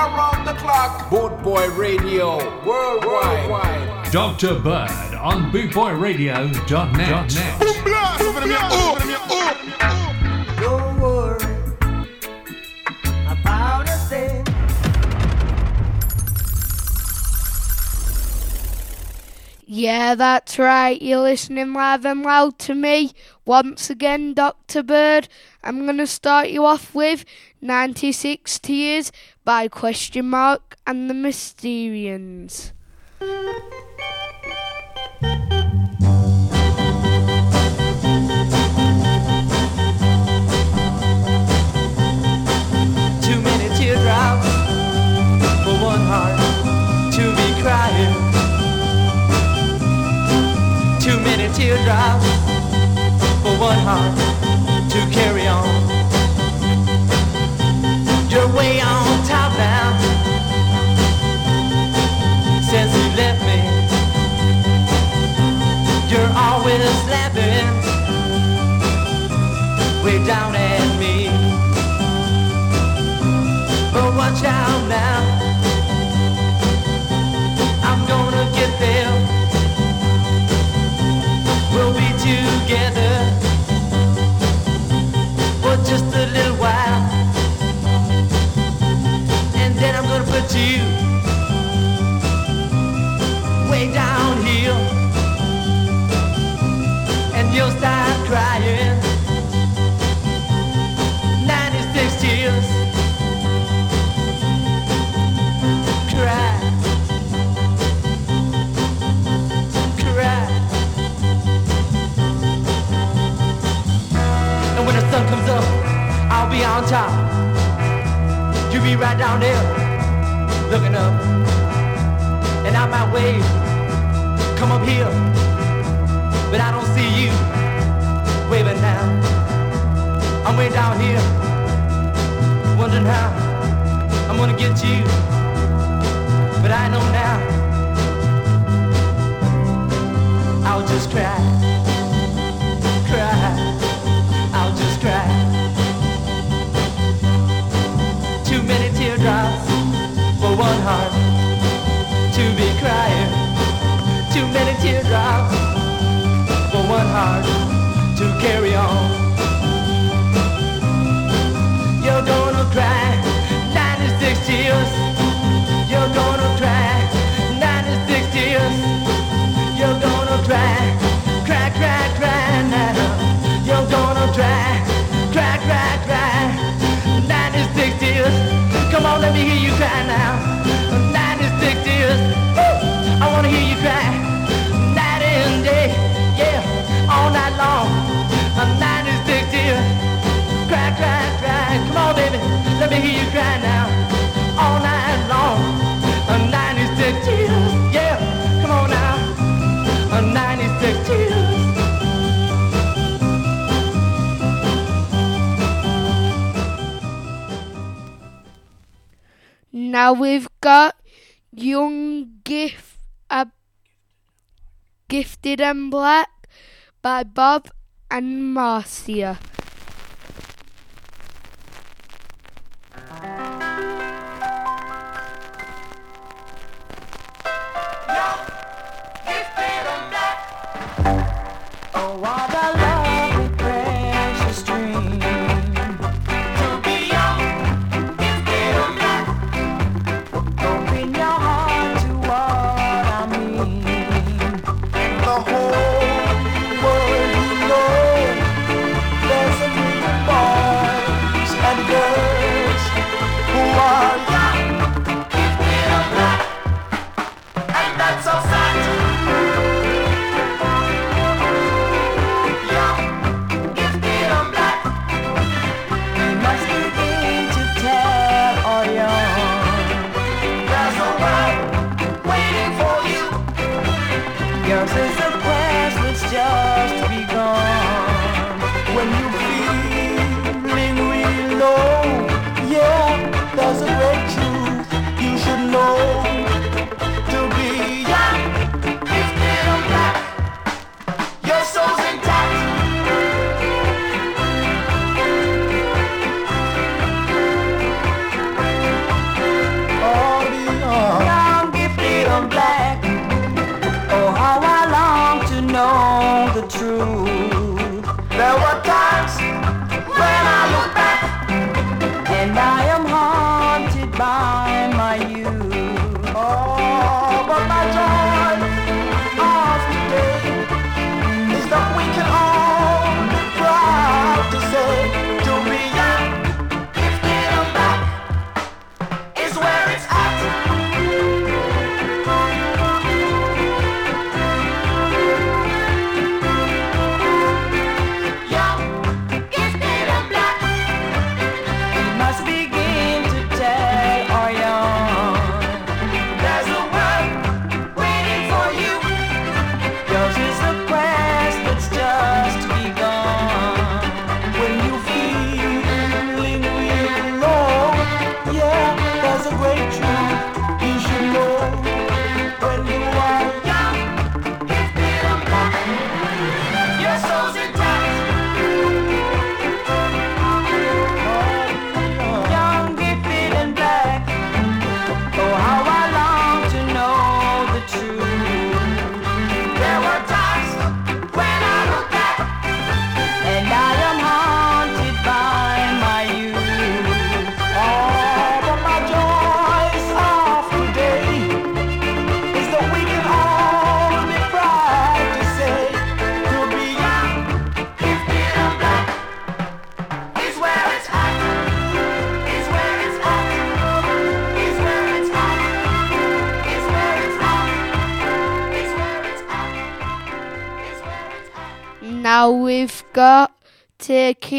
around the clock. Boot Boy Radio worldwide. worldwide. Dr. Bird on bootboyradio.net. Don't worry about a thing. Yeah, that's right. You're listening live and loud to me. Once again, Dr. Bird. I'm going to start you off with 96 Tears by Question Mark and the Mysterians. Too many teardrops for one heart to be crying. Too many teardrops for one heart looking up. And I might wave, come up here, but I don't see you waving now. I'm way down here, wondering how I'm gonna get you but I know now I'll just cry, carry on. You're gonna cry 96 tears. You're gonna cry 96 tears. You're gonna cry, cry, cry, cry now. You're gonna cry, cry, cry, cry 96 tears. Come on, let me hear you cry now. 96 tears. Woo! I wanna hear you cry night and day. Yeah, all night long. 96 tears. Cry, cry, cry. Come on, baby, let me hear you cry now. All night long. 96 tears. Yeah, come on now. 96 tears. Now we've got Young Gift, uh, Gifted and Black by Bob and Marcia.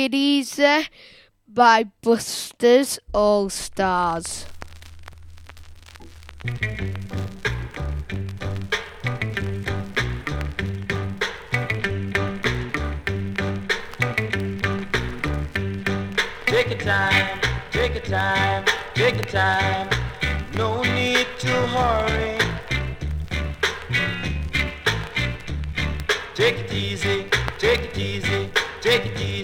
It Easy eh, by Busters All Stars. Take your time, take your time, take your time. No need to hurry. Take it easy, take it easy, take it easy.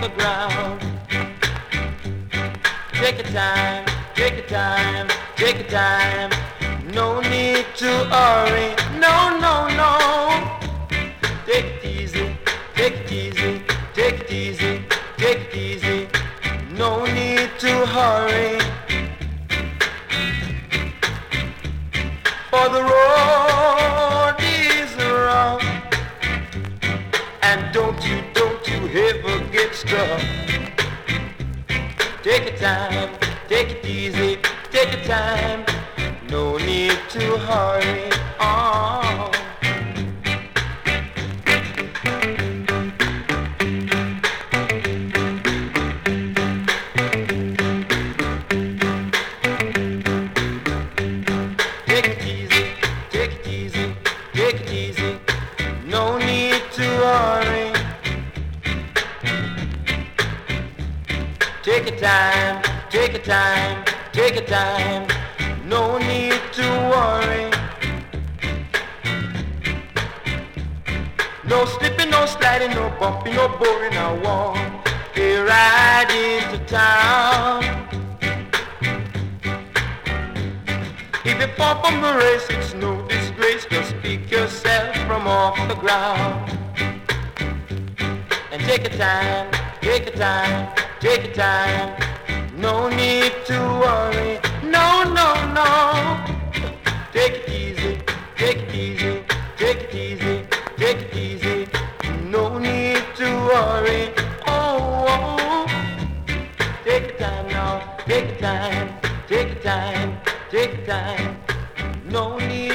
The ground. Take your time, take your time, take your time. No need to hurry. No, no, no. To hurry. Take your time. No need to worry. No, no, no. Take it easy, take it easy, take it easy, take it easy. No need to worry. Oh, oh. Take your time now, take your time, take your time, take your time. No need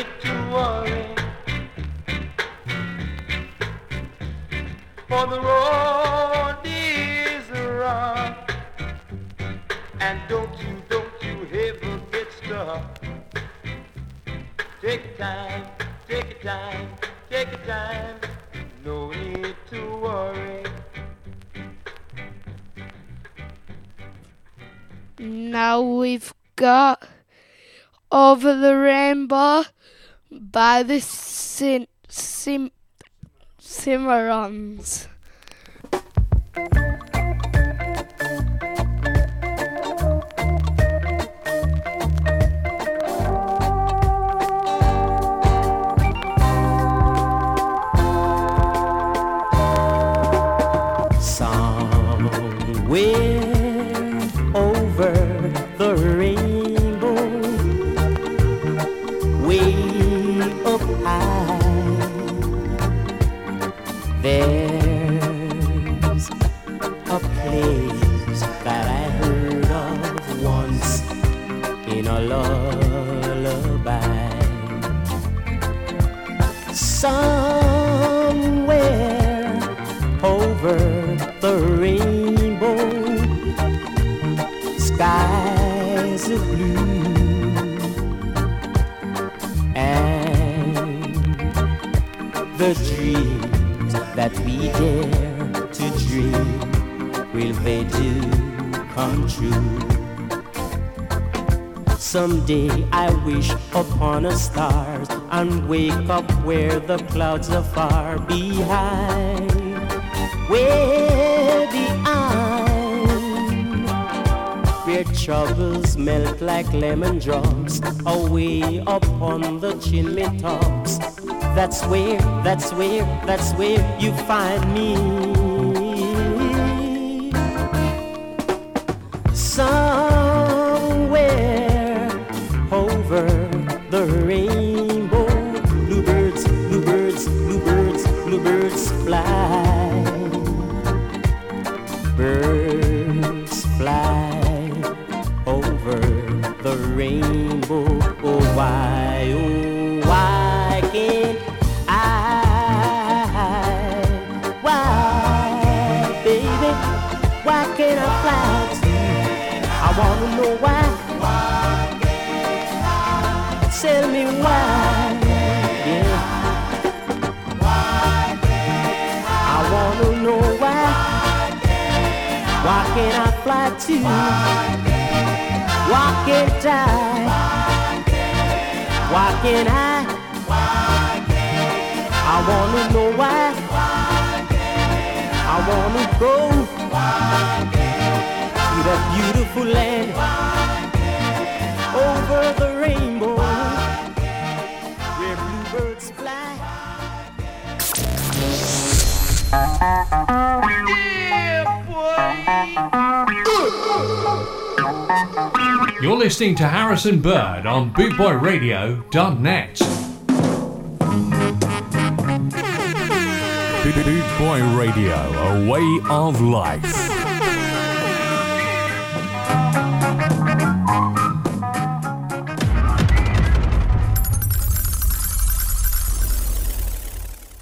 time, take your time, take your time. No need to worry. Now we've got Over the Rainbow by the Sim- Sim- Cimarrons. The dreams that we dare to dream will they do come true? Someday I wish upon a stars and wake up where the clouds are far behind. Way behind, where troubles melt like lemon drops away upon the chimney tops. That's where, that's where, that's where you find me. wanna know why. Why I? Tell me why. why yeah. I? Why I? Wanna know why. Why can't I? Why can't I fly too? Why can't I? Why can't I? Why I? Why can't I? I wanna know why. Why I? I wanna go. Why that beautiful land over the rainbow where bluebirds fly. You're listening to Harrison Bird on bootboyradio.net. Boot Boy Radio, a way of life.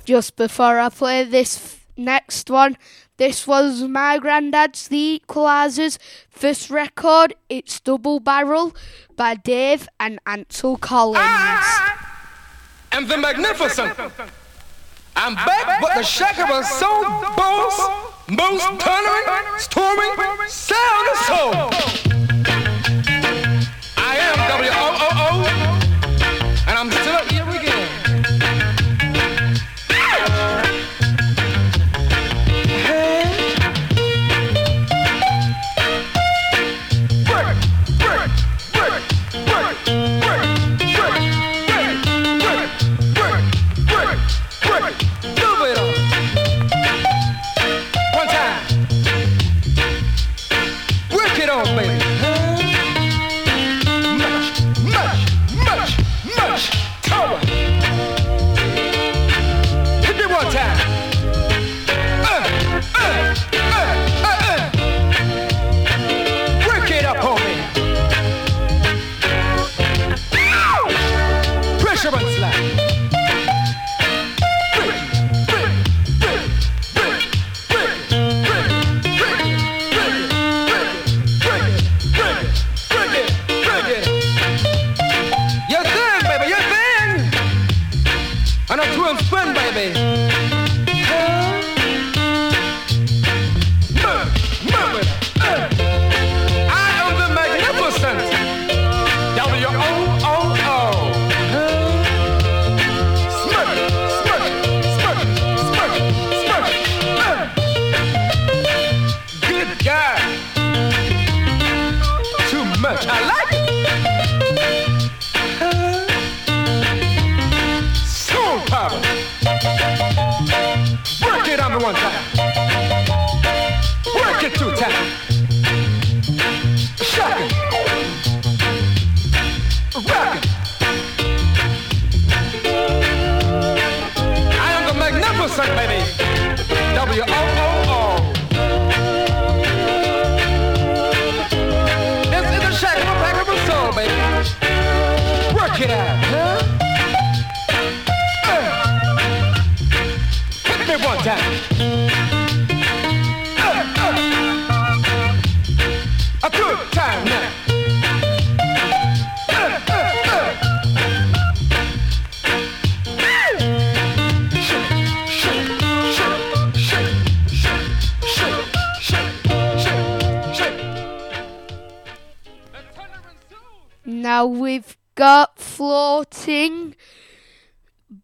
Just before I play this f- next one, this was my granddad's The Equalizers first record. It's Double Barrel by Dave and Ansel Collins. Ah, ah, ah. and the magnificent. I'm back, but the shaker was so boss, most thundering, storming, sound of soul. I am W-O-O-O, And I threw him friend, baby.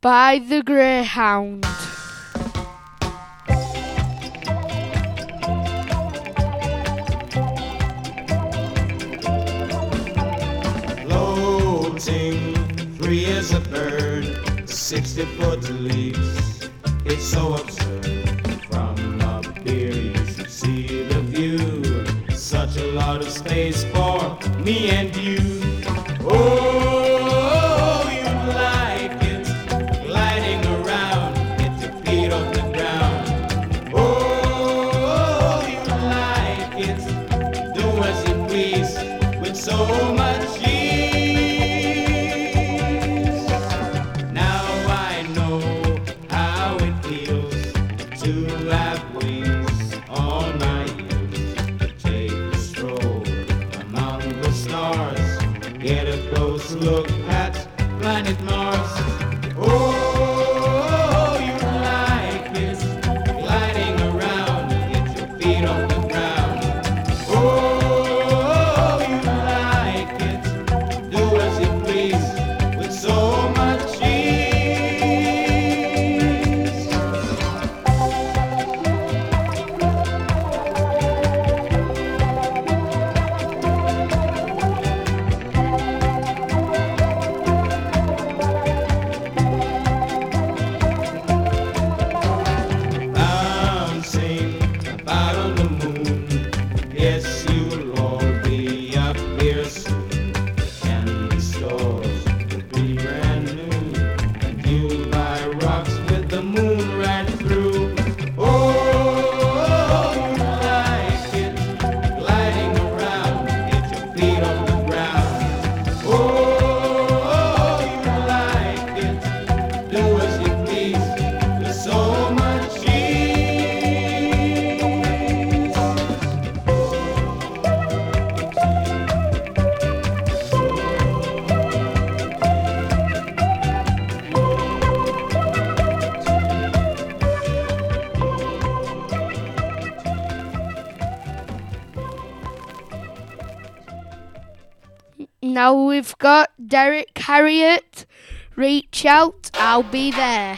By the Greyhound. floating, free as a bird, 60 foot leaps. It's so absurd. From up here you should see the view. Such a lot of space for me and you. Oh, Now we've got Derrick Harriott. Reach out, I'll be there.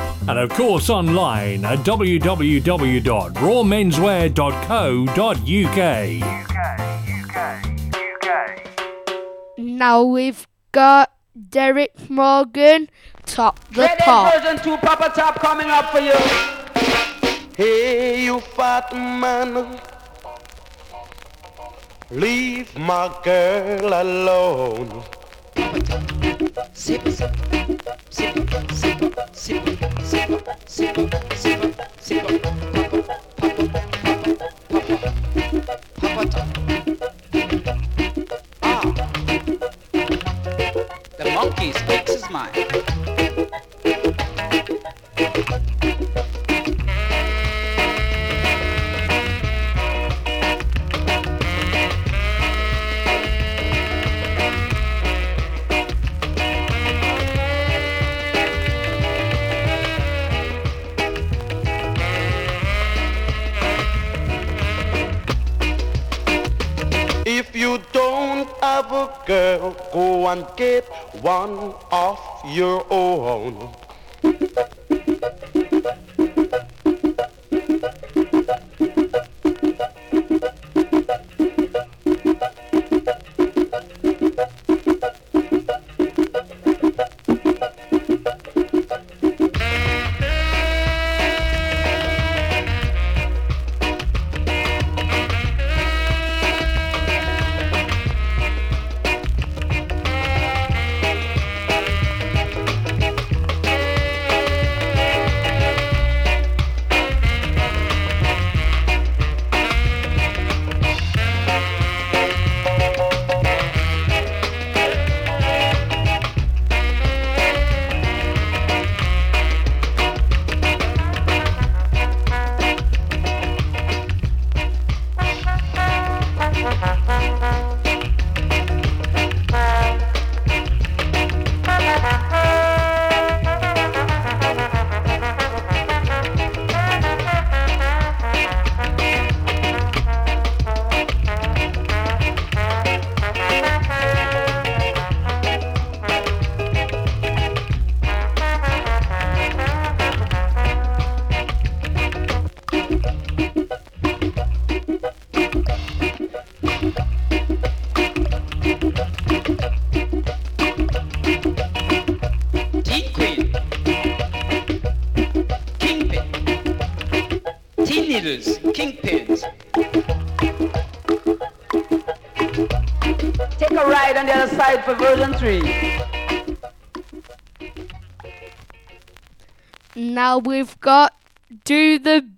and of course online at www.rawmenswear.co.uk. Now we've got Derrick Morgan, Top the Red Dead Pop. version 2 Papa Top coming up for you. Hey, you fat man, leave my girl alone. Sip, sip, sip, sip, sip, Ah. monkeys takes his mind. Have a girl, go and get one of your own. For version 3. Now we've got Do the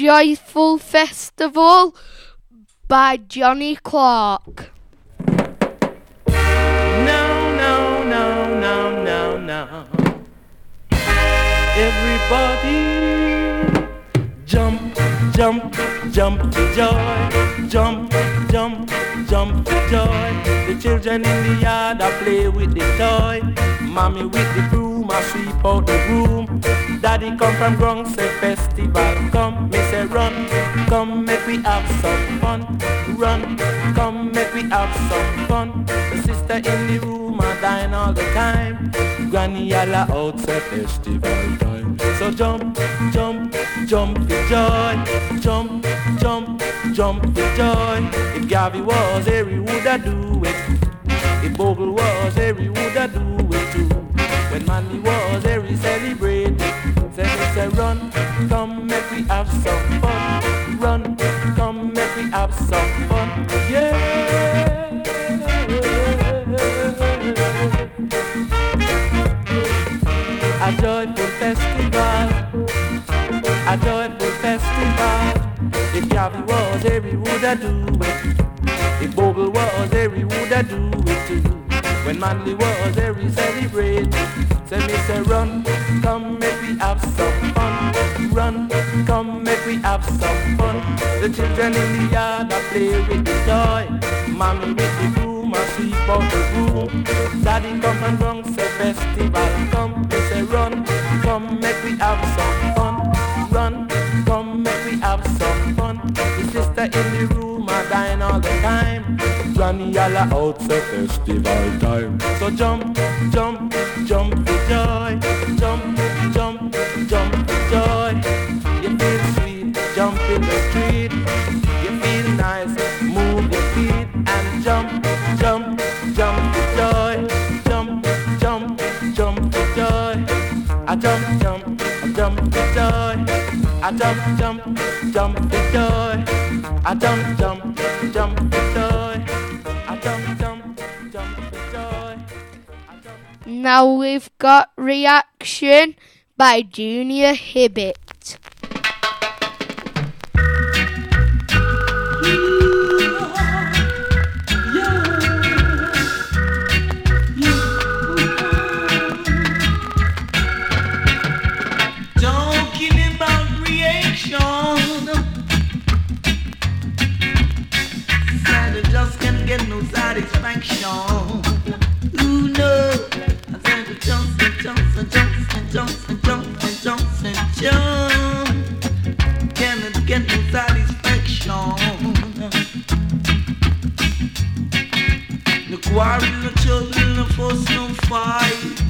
joyful festival by Johnny Clarke. No, no, no, no, no, no. Everybody jump, jump, jump to joy. Jump, jump, jump to joy. The children in the yard I play with the toy. Mommy with the broom, I sweep out the room. Daddy come from Bronx, say festival come. Me say run, come make we have some fun. Run, come make we have some fun. The sister in the room, I dine all the time. Granny yalla out, say festival time. So jump, jump, jump for joy. Jump, jump, jump for joy. If Garvey was here, he woulda do it. If Bogle was here, he woulda do it too. When Manley was here. Say, run, come make we have some fun. Run, come make we have some fun. Yeah. A joyful festival. A joyful festival. If Garvey was here, he woulda do it. If Bogle was here, he woulda do it too. When Manley was here, eh, he celebrated. Say me say run, come make we have some fun. Run, come make we have some fun. The children in the yard I play with the toy. Mommy with the broom, I sweep out the room. Daddy come and run, say festival come. Me say run, come make we have some fun. Run, come make we have some fun. The sister in the room, I dine all the time. Johnny yalla out say festival time. So jump, jump jump, jump, jump joy. I jump, jump, jump joy. I jump, jump, jump joy. Now we've got reaction by Junior Hibbett. Quarrel, no trouble, no fuss, no fight.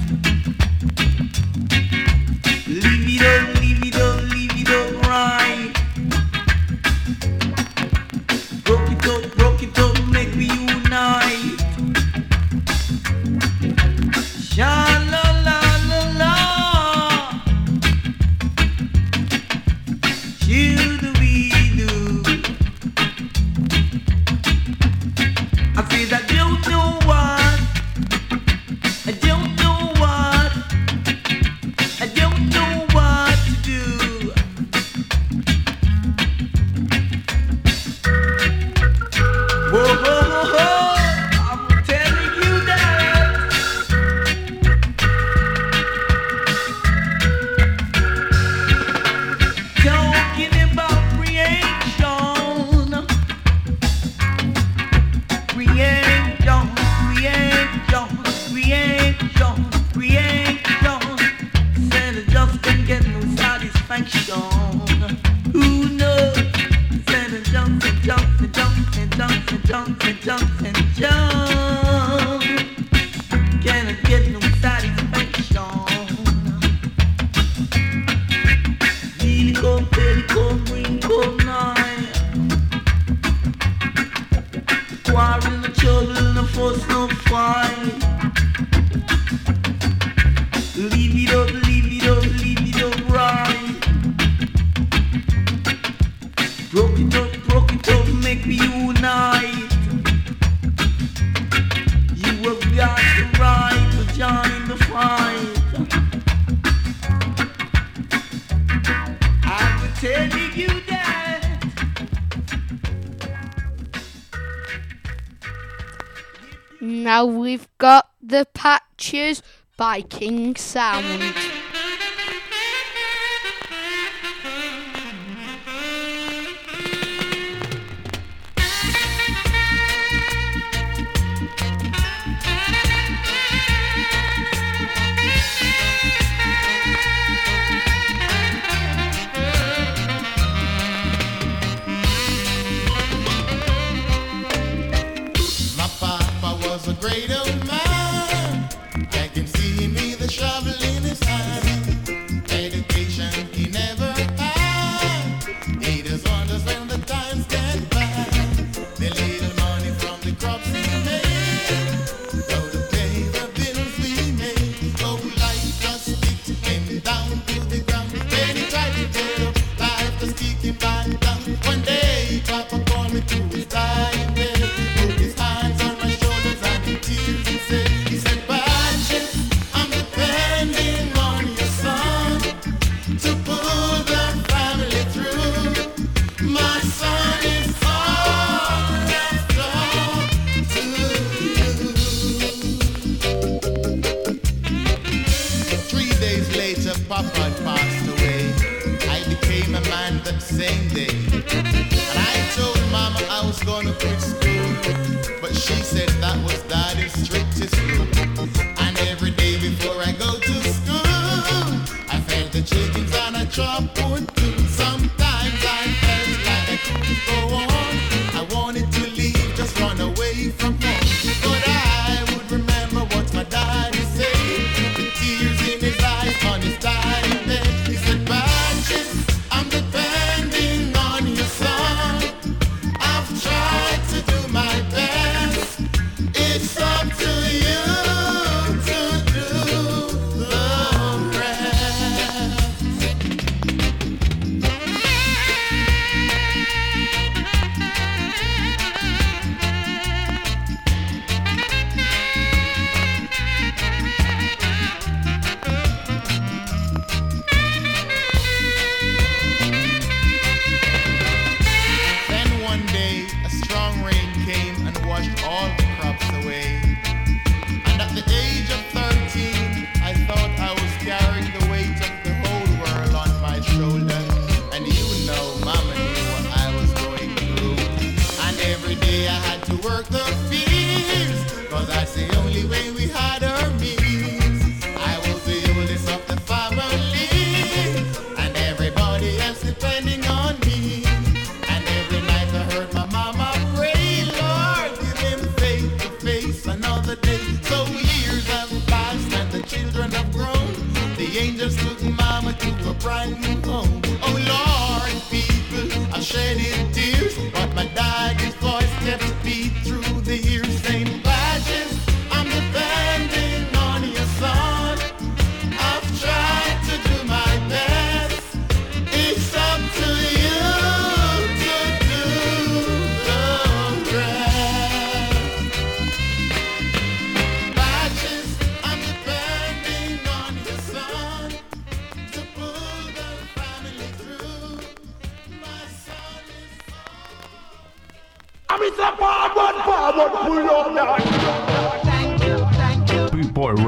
Now we've got the patches by King Sound.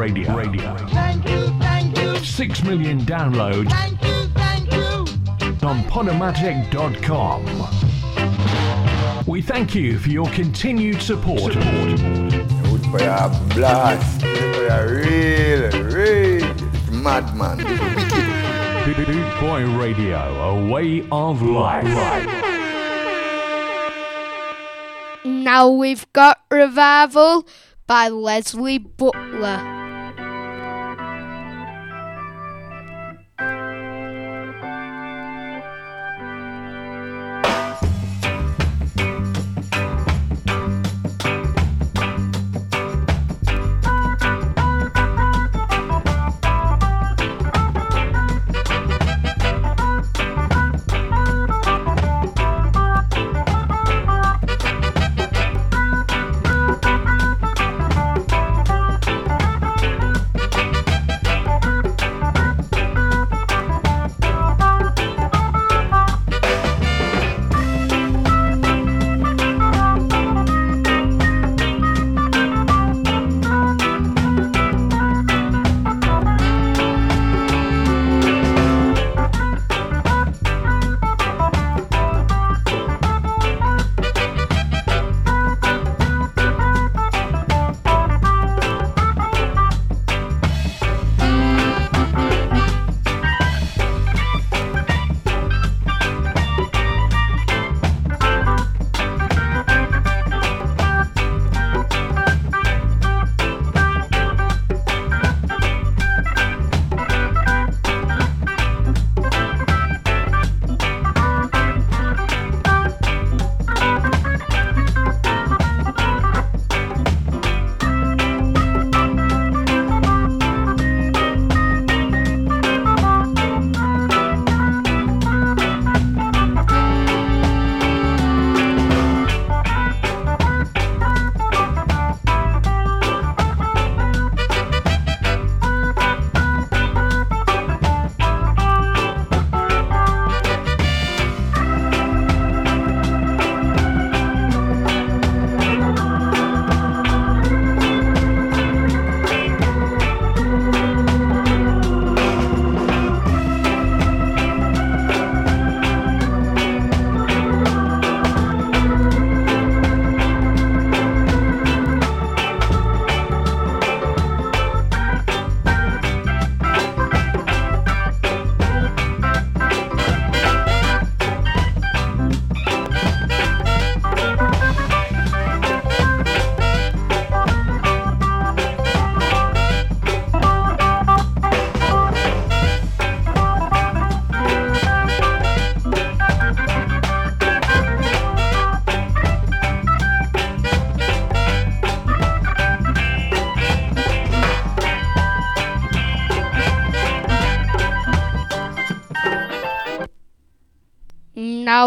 Radio. Radio. Thank you, thank you. Six million downloads. Thank you, thank you. On Podomatic.com. We thank you for your continued support. Good prayer, blast. Good prayer, real, real. Madman. Boot Boy Radio, a way of life. Now we've got Revival by Leslie Butler.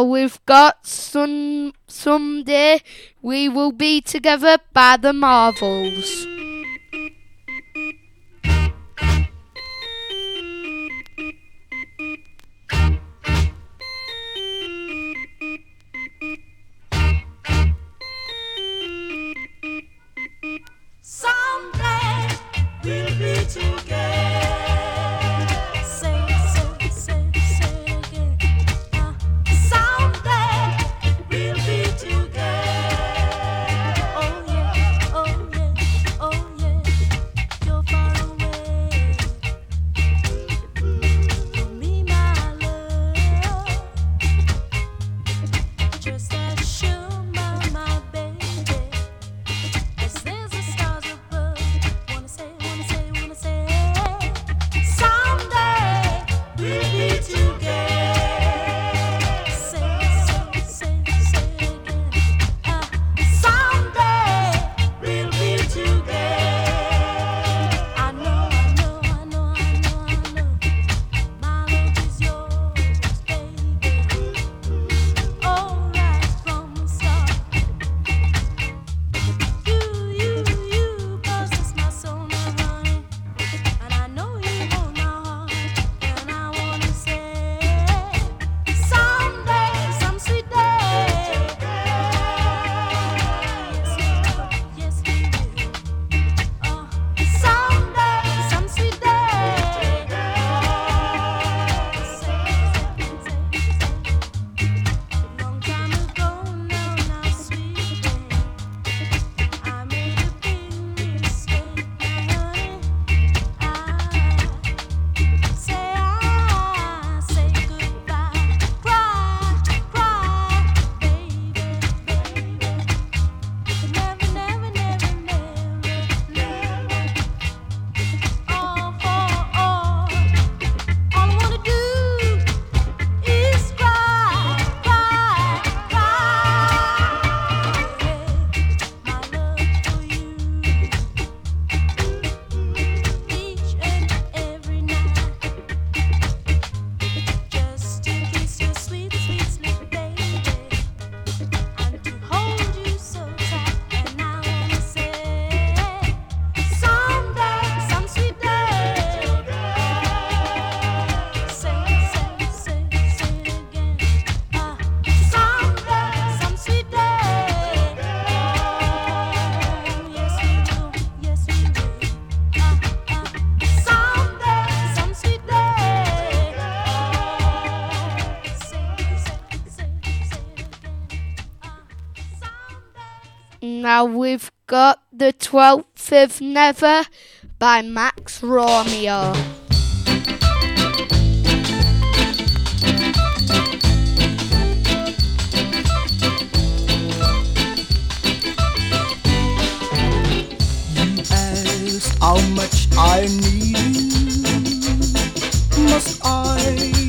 we've got some someday we will be together by the marvels. Got the Twelfth of Never by Max Romeo. how much I need. Must I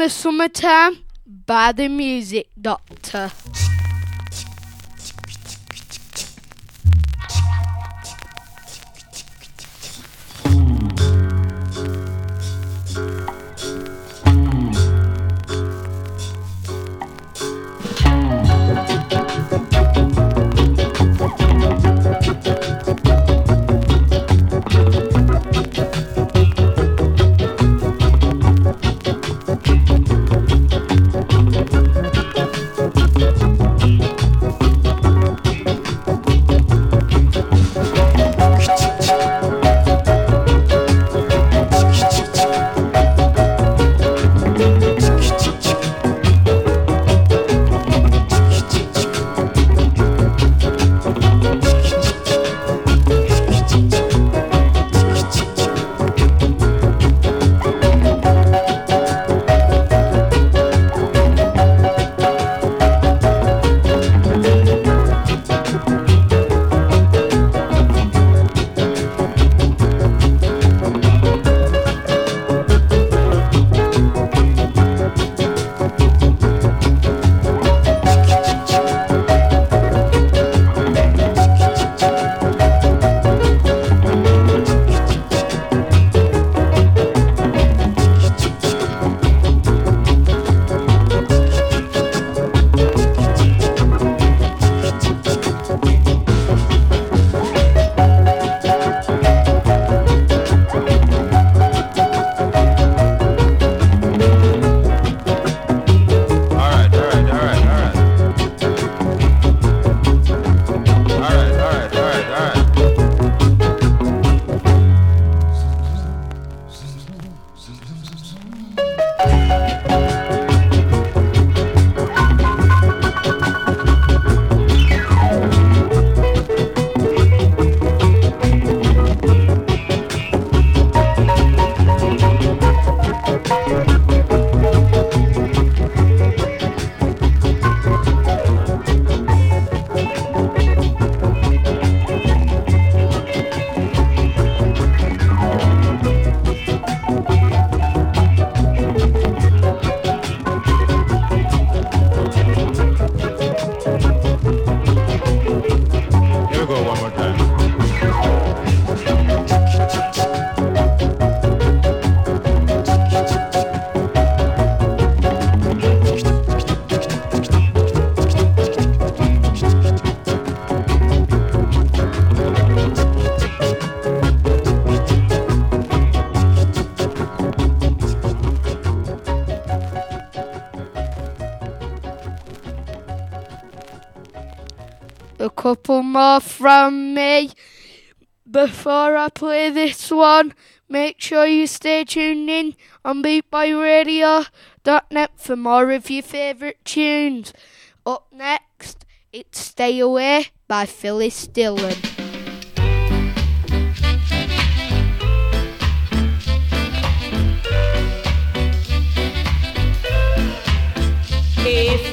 the Summertime by the Music couple more from me. Before I play this one, make sure you stay tuned in on bootboyradio.net for more of your favourite tunes. Up next, it's Stay Away by Phyllis Dillon. If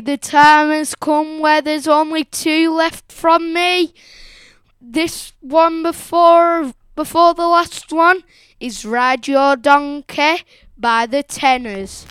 The time has come where there's only two left from me. This one before before the last one is Ride Your Donkey by the Tenors.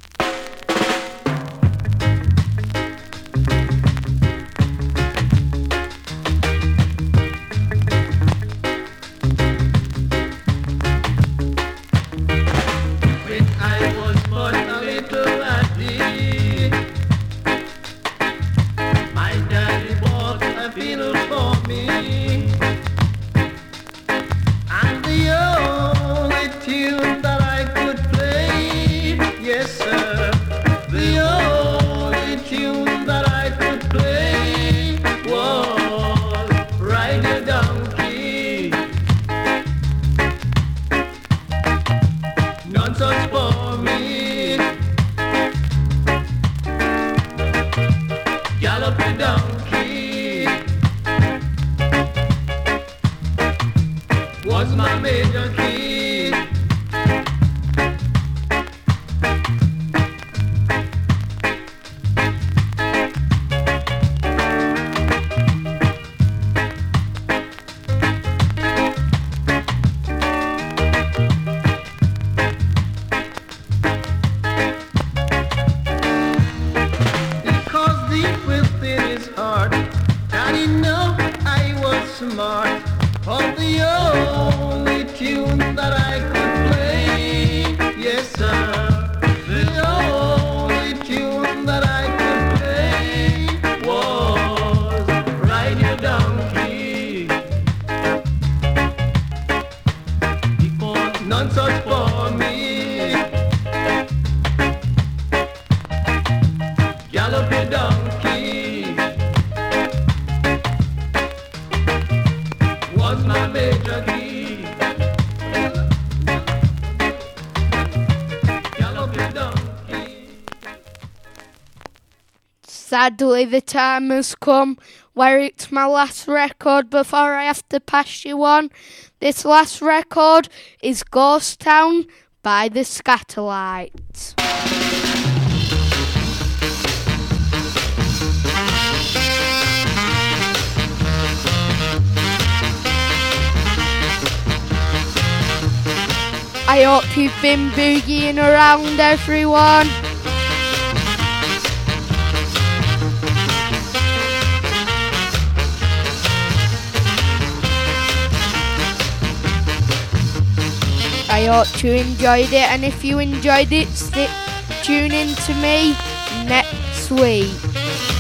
Sadly, the time has come where it's my last record before I have to pass you on. This last record is Ghost Town by the Skatalites. I hope you've been boogieing around, everyone. I hope you enjoyed it, and if you enjoyed it, stick tune in to me next week.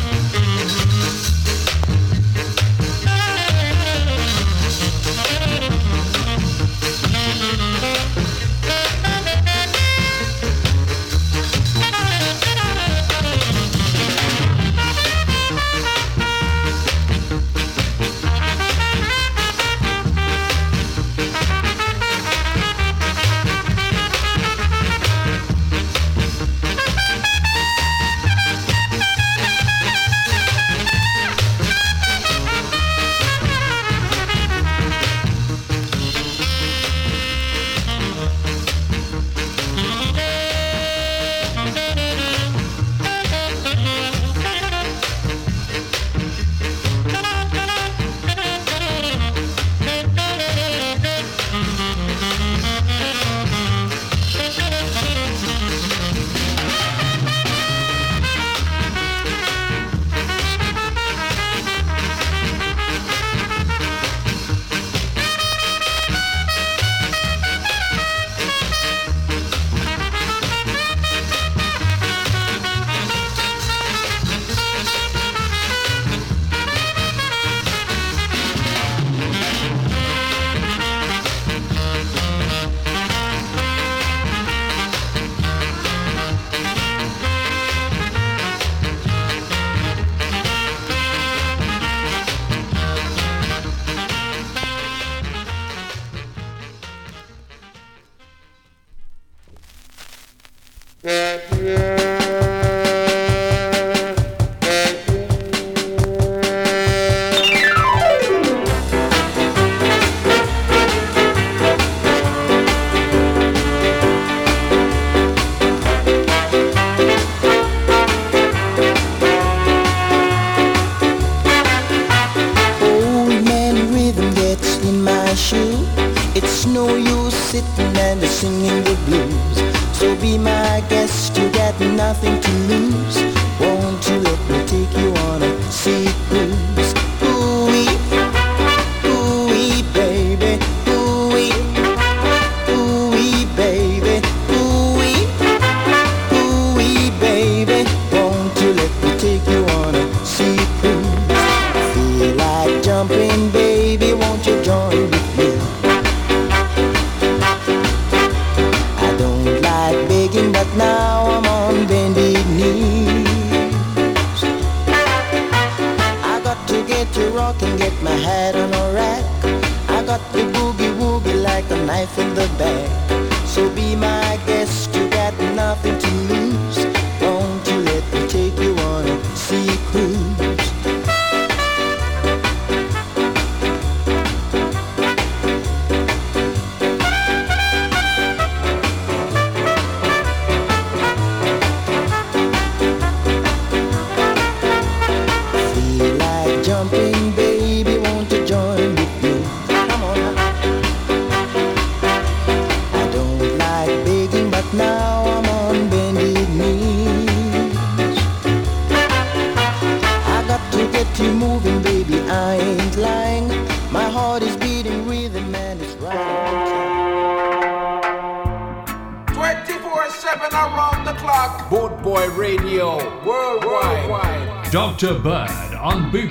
now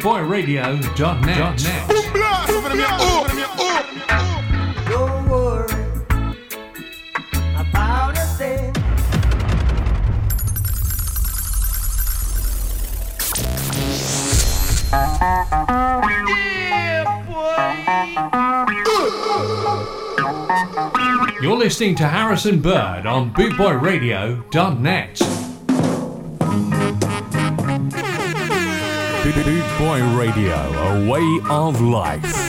foyradio.net. You're listening to Harrison Bird on BootboyRadio.net. Joy Radio, a way of life.